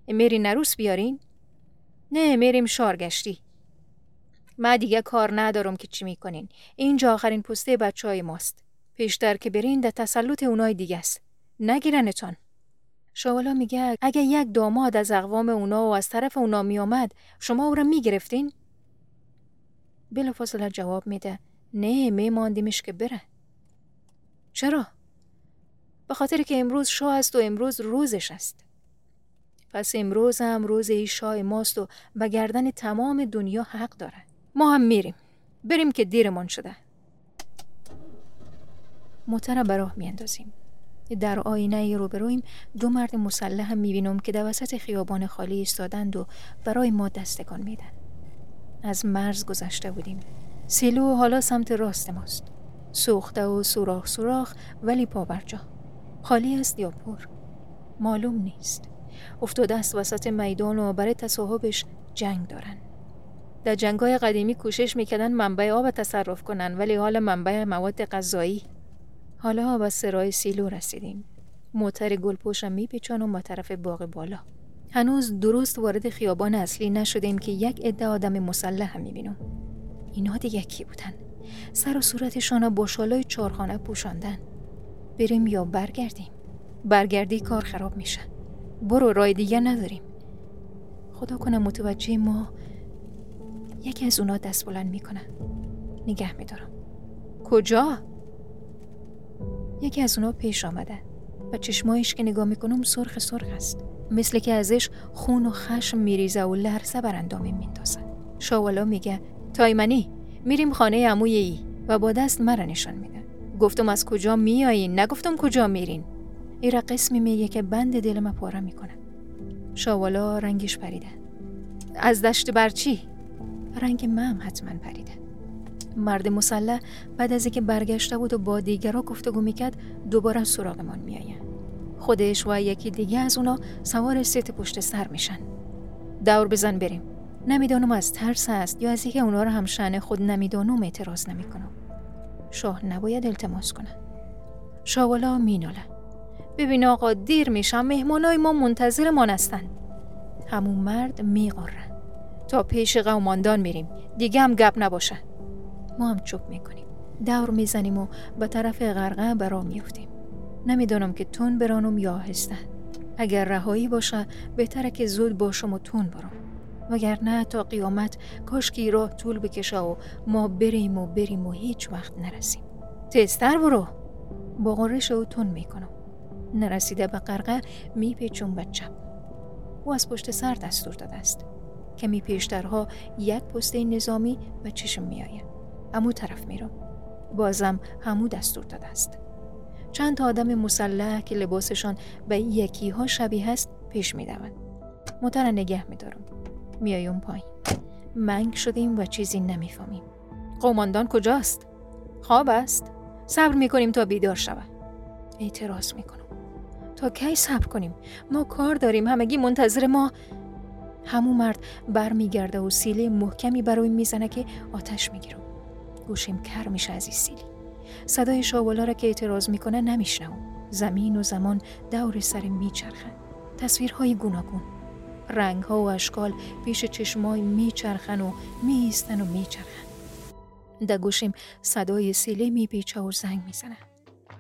میرین نروس بیارین؟ نه میریم شارگشتی. من دیگه کار ندارم که چی می‌کنین. اینجا آخرین پسته بچه های ماست. پیشتر که برین در تسلط اونای دیگه است. نگیرنتان شوالا میگه اگه یک داماد از اقوام اونا و از طرف اونا میامد شما او را می‌گرفتین؟ بلافاصله جواب میده نه میماندیمش که بره. چرا؟ به خاطر که امروز شاه است و امروز روزش است. پس امروز هم روز ای شاه ماست و به گردن تمام دنیا حق داره. ما هم میریم. بریم که دیرمان شده. موتر به راه میاندازیم. در آینه رو برویم دو مرد مسلح هم می‌بینم که در وسط خیابان خالی ایستادند و برای ما دستکان میدن از مرز گذشته بودیم. سیلو حالا سمت راست ماست. سوخته و سوراخ سوراخ ولی پابرجا خالی است یا پر؟ معلوم نیست. افتاده است وسط میدان و برای تصاحبش جنگ دارن. در جنگ های قدیمی کوشش می‌کردن منبع آب تصرف کنن ولی حال منبع مواد غذایی حالا به سرای سیلو رسیدیم. موتر گلپوشم میپیچانم با طرف باغ بالا. هنوز درست وارد خیابان اصلی نشدیم که یک عده آدم مسلح هم می‌بینم. اینا دیگه کی بودن؟ سر و صورتشان با شالای چارخانه پوشاندن. بریم یا برگردیم؟ برگردی کار خراب میشه. برو رای دیگه نداریم. خدا کنه متوجه ما یکی از اونا دست بلند می‌کنه. نگه میدارم. کجا؟ یکی از اونا پیش آمده و چشمایش که نگاه می‌کنم سرخ سرخ است. مثل که ازش خون و خشم میریزه و لرزه بر اندامه میندازه شاوالا میگه تایمنی میریم خانه عموی ای. و با دست مرا نشان میده. گفتم از کجا میایین نگفتم کجا میرین. ایرا قسمی میگه که بند دلم پاره می‌کنه. شاوالا رنگش پریده. از دشت برچی رنگ مم حتما پریده. مرد مسلح بعد از اینکه برگشته بود و با دیگرا گفتگو می‌کرد دوباره سراغمان میآید خودش و یکی دیگه از اونا سوار سیت پشت سر میشن. دور بزن بریم. نمی‌دانم از ترس است یا از اینکه اونا رو هم شن خود نمی‌دانم اعتراض نمی‌کنم. شاه نباید التماس کنه شاولا میناله. ببین آقا دیر میشم. مهمانای ما منتظر ما هستن. همون مرد میقاره تا پیش قوماندان میریم. دیگه هم گپ نباشه ما هم چوب می‌کنیم. دور می‌زنیم و به طرف غرقه برا میفتیم نمی‌دانم که تون برانم یا آهسته اگر رهایی باشه بهتره که زود باشم و تون برم. وگرنه تا قیامت کاشکی راه طول بکشه و ما بریم و بریم و هیچ وقت نرسیم. تیزتر برو. با غرش او تون می‌کنم. نرسیده به قرقه میپیچم به چپ. او از پشت سر دستور داده است. کمی پیشترها یک پسته نظامی به چشم میآید. امو طرف میرم. بازم همو دستور داده است. چند تا آدم مسلح که لباسشان به یکی ها شبیه است پیش می‌دوند. موتر نگه میدارم. میایم پایین. منگ شدیم و چیزی نمی‌فهمیم. قوماندان کجاست؟ خواب است. صبر می‌کنیم تا بیدار شود اعتراض می‌کنم. تا کی صبر کنیم؟ ما کار داریم. همگی منتظر ما. همون مرد برمیگرده و سیلی محکمی برای می‌زنه که آتش می‌گیرم. گوشیم کر میشه از این سیلی. صدای شاولا را که اعتراض می‌کنه نمیشنم زمین و زمان دور سر میچرخن. تصویرهای گوناگون. رنگ ها و اشکال پیش چشمای میچرخن و میستن و میچرخن. در گوشیم صدای سیلی میپیچه و زنگ می‌زنه.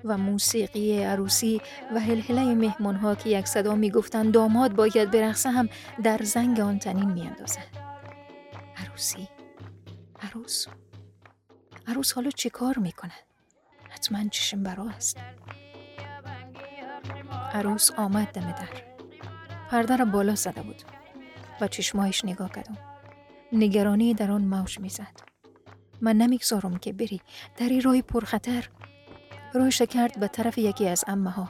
و موسیقی عروسی و هلهله مهمان ها که یک صدا می‌گفتن داماد باید برقصه هم در زنگ آن تنین میاندازه عروسی. عروس. عروس حالا چه کار می‌کنه؟ حتما چشم برا است. عروس آمد دم در. پرده را بالا زده بود. و چشمایش نگاه کردم. نگرانی در آن موج می‌زد. من نمی‌گذارم که بری. در این راه پرخطر. روش کرد به طرف یکی از امه ها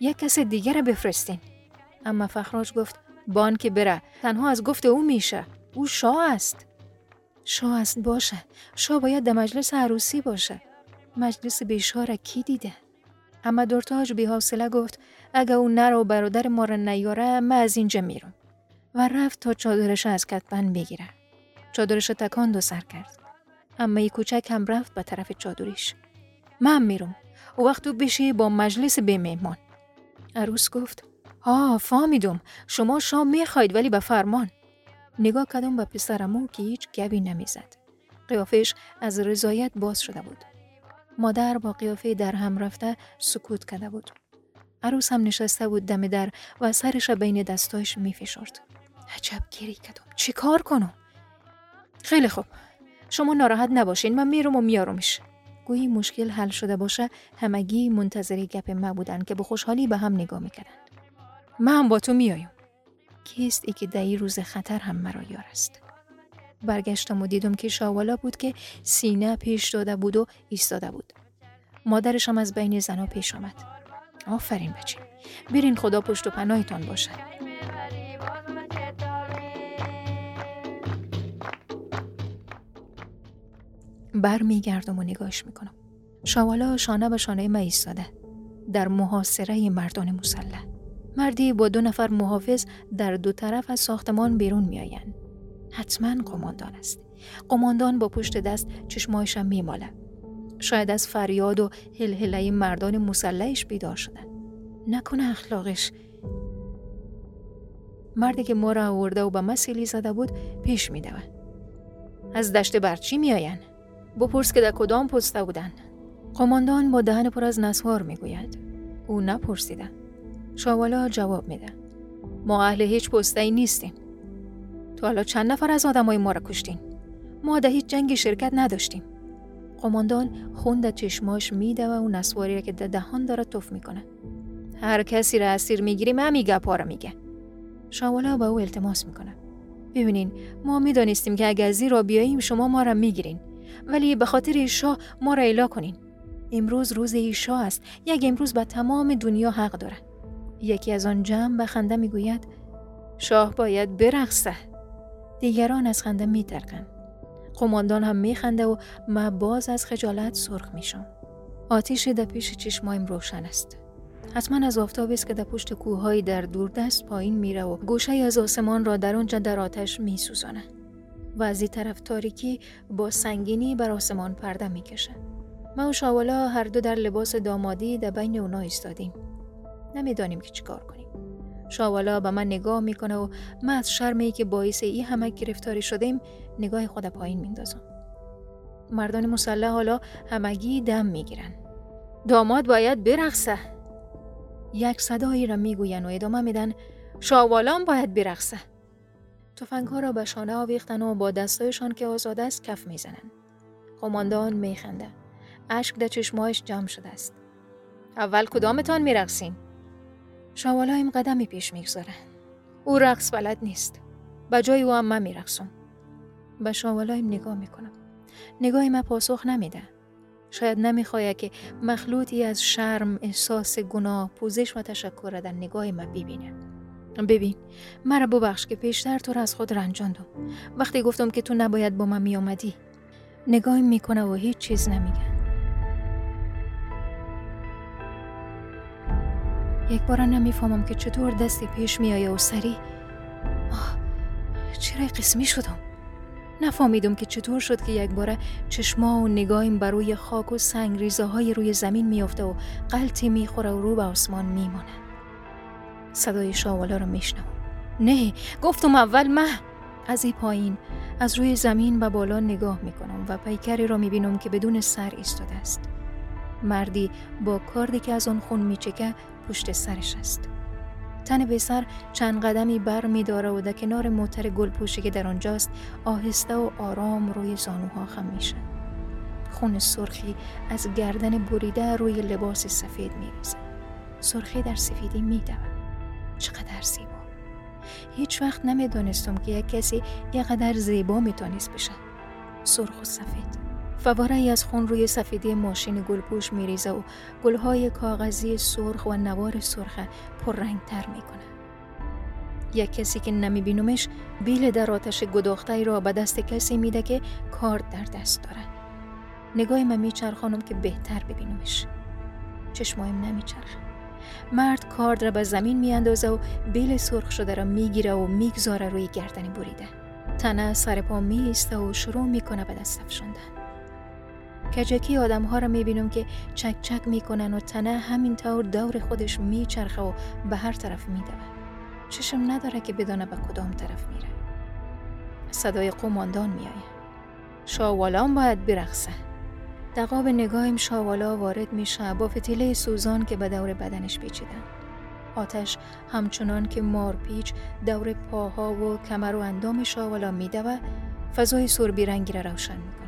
یک کس دیگر را بفرستین. اما فخراج گفت بان که بره تنها از گفت او میشه. او شاه است. شاه است باشه. شاه باید در مجلس عروسی باشه. مجلس بیشاره کی دیده؟ اما دورتاج بی حوصله گفت اگه اون نر و برادر ما را نیاره من از اینجا میرم. و رفت تا چادرش از کتبن بگیره. چادرش تکاند و سر کرد. اما ای کوچک هم رفت به طرف چادریش. من میرم. و وقت بشی با مجلس به میمان. عروس گفت ها فهمیدم. شما شام می‌خواید ولی به فرمان. نگاه کدام به پسرمو که هیچ گبی نمی‌زد. قیافش از رضایت باز شده بود. مادر با قیافه در هم رفته سکوت کرده بود. عروس هم نشسته بود دم در و سرش بین دستایش می فشرد. عجب گیری کدام چی کار کنم؟ خیلی خوب. شما ناراحت نباشین من میرم و میارمش گویی مشکل حل شده باشه همگی منتظر گپ ما بودن که به خوشحالی به هم نگاه می‌کردن. من با تو میایم کیست ای که در روز خطر هم مرا یار است. برگشتم و دیدم که شاوالا بود که سینه پیش داده بود و ایستاده بود. مادرش هم از بین زنها پیش آمد. آفرین بچه. برین خدا پشت و پناهتان باشد. بر میگردم و نگاهش می‌کنم. شاوالا شانه به شانه ما ایستاده. در محاصره مردان مسلح. مردی با دو نفر محافظ در دو طرف از ساختمان بیرون میآیند. حتما قماندان است. قماندان با پشت دست چشمایشم میماله شاید از فریاد و هلهله مردان مسلحش بیدار شدن نکنه اخلاقش. مردی که ما را آورده و به مسیلی زده بود پیش میدوه از دشت برچی میآیند؟ بپرس که در کدام پسته بودن قماندان با دهن پر از نسوار می‌گوید. او نپرسیده شاوالا جواب میده. ما اهل هیچ پسته ای نیستیم. تو حالا چند نفر از آدمای ما را کشتین؟ ما در هیچ جنگی شرکت نداشتیم. قماندان خون در چشماش میده و اون نسواری را که در دهان داره توف می‌کنه. هر کسی را اسیر می‌گیریم همین گپا را میگه. شاوالا با او التماس می‌کنه. ببینین ما می‌دانستیم که اگر زیر بیاییم شما ما را می‌گیرین. ولی به خاطر شاه ما را اعلا کنین. امروز روز ایشا است. یک امروز به تمام دنیا حق داره. یکی از آن جمع به خنده می‌گوید شاه باید برقصه دیگران از خنده میترکن قماندان هم میخنده و ما باز از خجالت سرخ میشم آتیش در پیش چشمایم روشن است. حتما از آفتاب است که در پشت کوههایی در دوردست پایین میره و گوشه از آسمان را در آنجا در آتش میسوزانه و از طرف تاریکی با سنگینی بر آسمان پرده می‌کشه ما و شاوالا هر دو در لباس دامادی در بین اونا ایستادیم. نمی‌دانیم که چیکار کنیم. شاوالا به من نگاه می‌کنه و من از شرمی که باعث ای همه گرفتاری شدیم نگاه خود پایین میندازم مردان مسلح حالا همگی دم می‌گیرن. داماد باید برقصه. یک صدایی را می‌گوین و ادامه میدن شاوالان باید برقصه. تفنگ ها را به شانه آویختن و با دستایشان که آزاد است کف می‌زنن. قماندان میخنده. اشک در چشمایش جمع شده است. اول کدامتان میرقصین شوالایم قدمی پیش می‌گذاره او رقص بلد نیست به جای او هم من میرقصم به شوالایم نگاه می‌کنم نگاهی من پاسخ نمیده شاید نمی‌خواهد که مخلوطی از شرم، احساس گناه، پوزش و تشکر در نگاه من ببینه. ببین مرا ببخش که پیشتر تو را از خود رنجاندم. وقتی گفتم که تو نباید با من میامدی. نگاهی می‌کنه و هیچ چیز نمیگه. یک بار نمی‌فهمم که چطور دستی پیش میآیه و سری آه چرا قسمی شدم؟ نفهمیدم که چطور شد که یک باره چشما و نگاهیم بر روی خاک و سنگ ریزه های روی زمین میافته و قلطی می‌خوره و رو به آسمان میمانه صدای شاوالا رو میشنم نه گفتم اول من. از این پایین از روی زمین به بالا نگاه می‌کنم و پیکری را می‌بینم که بدون سر ایستاده است. مردی با کاردی که از آن خون میچکه پشت سرش است. تن به چند قدمی بر می داره و در کنار موتر گل پوشی که در آنجاست آهسته و آرام روی زانوها خم میشه خون سرخی از گردن بریده روی لباس سفید میریزه سرخی در سفیدی میدوه چقدر زیبا. هیچ وقت نمی‌دانستم که یک کسی یقدر زیبا می‌تونست بشه سرخ و سفید. فواره از خون روی سفیدی ماشین گلپوش میریزه و گلهای کاغذی سرخ و نوار سرخ پررنگتر می‌کنه. یک کسی که نمیبینمش بیل در آتش گداخته را به دست کسی میده که کارد در دست داره. نگاه من میچرخانم که بهتر ببینمش. چشمایم نمیچرخه. مرد کارد را به زمین میاندازه و بیل سرخ شده را می‌گیره و می‌گذاره روی گردنی بریده. تنه سر پا میسته و شروع می‌کنه به دست افشاندن. کجکی آدم ها را می‌بینم که چک چک می‌کنن و تنه همینطور دور خودش میچرخه و به هر طرف میدوه. چشم نداره که بدانه به کدام طرف میره. صدای قماندان میآید. شاوالان باید برقصه. دقاب نگاهیم شاوالا وارد میشه. با فتیله سوزان که به دور بدنش پیچیدن. آتش همچنان که مارپیچ دور پاها و کمر و اندام شاوالا میدوه. فضای سربی رنگی را روشن می‌کنه.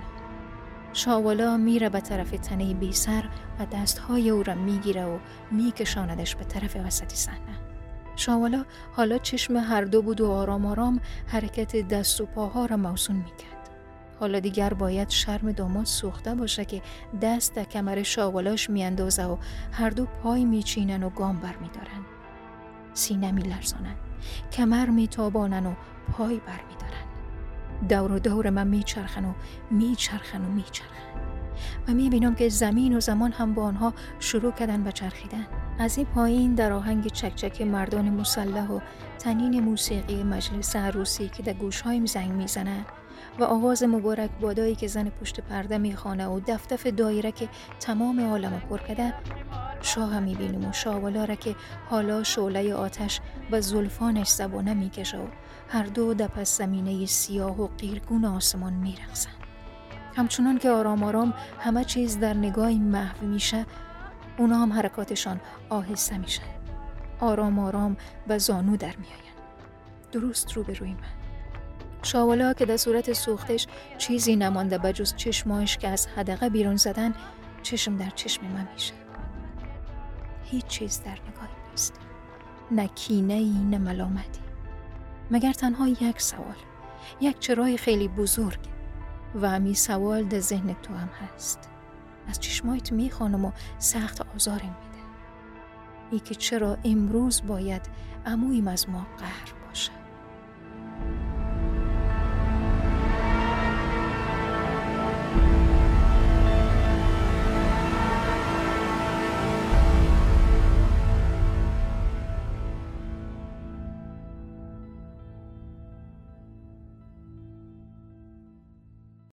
شاوالا میره به طرف تنه بی سر و دستهای او را می‌گیره و میکشاندش به طرف وسط صحنه. شاوالا حالا چشم هر دو بود و آرام آرام حرکت دست و پاها را موسون می‌کرد. حالا دیگر باید شرم داماد سوخته باشه که دست در کمر شاوالاش میاندازه و هر دو پای میچینن و گام بر میدارن سینه میلرزانن. کمر میتابانن و پای بر میدارن دور و دور من میچرخن و میچرخن و میچرخن. و می‌بینم که زمین و زمان هم با آنها شروع کردن به چرخیدن. از این پایین در آهنگ چکچک مردان مسلح و تنین موسیقی مجلس عروسی که در گوشهایم زنگ می‌زنه و آواز مبارک بادایی که زن پشت پرده می‌خوانه و دفتف دایره که تمام عالم پر کرده شاه می‌بینیم و شاوالا را که حالا شعله آتش و زلفانش زبانه می‌کشه و هر دو در پس زمینه سیاه و قیرگون آسمان میرقصن همچنان که آرام آرام همه چیز در نگاهی محو میشه اونا هم حرکاتشان آهسته میشه. آرام آرام و زانو در میآین درست رو به روی من. شاوالا که در صورت سوختش چیزی نمانده بجز چشماش که از حدقه بیرون زدن چشم در چشم من میشه. هیچ چیز در نگاه نیست. نه کینه ای نه ملامتی. مگر تنها یک سوال یک چرای خیلی بزرگ و همی سوال در ذهن تو هم هست. از چشمایت می‌خوانم و سخت آزارم میده. ای که چرا امروز باید امویم از ما قهر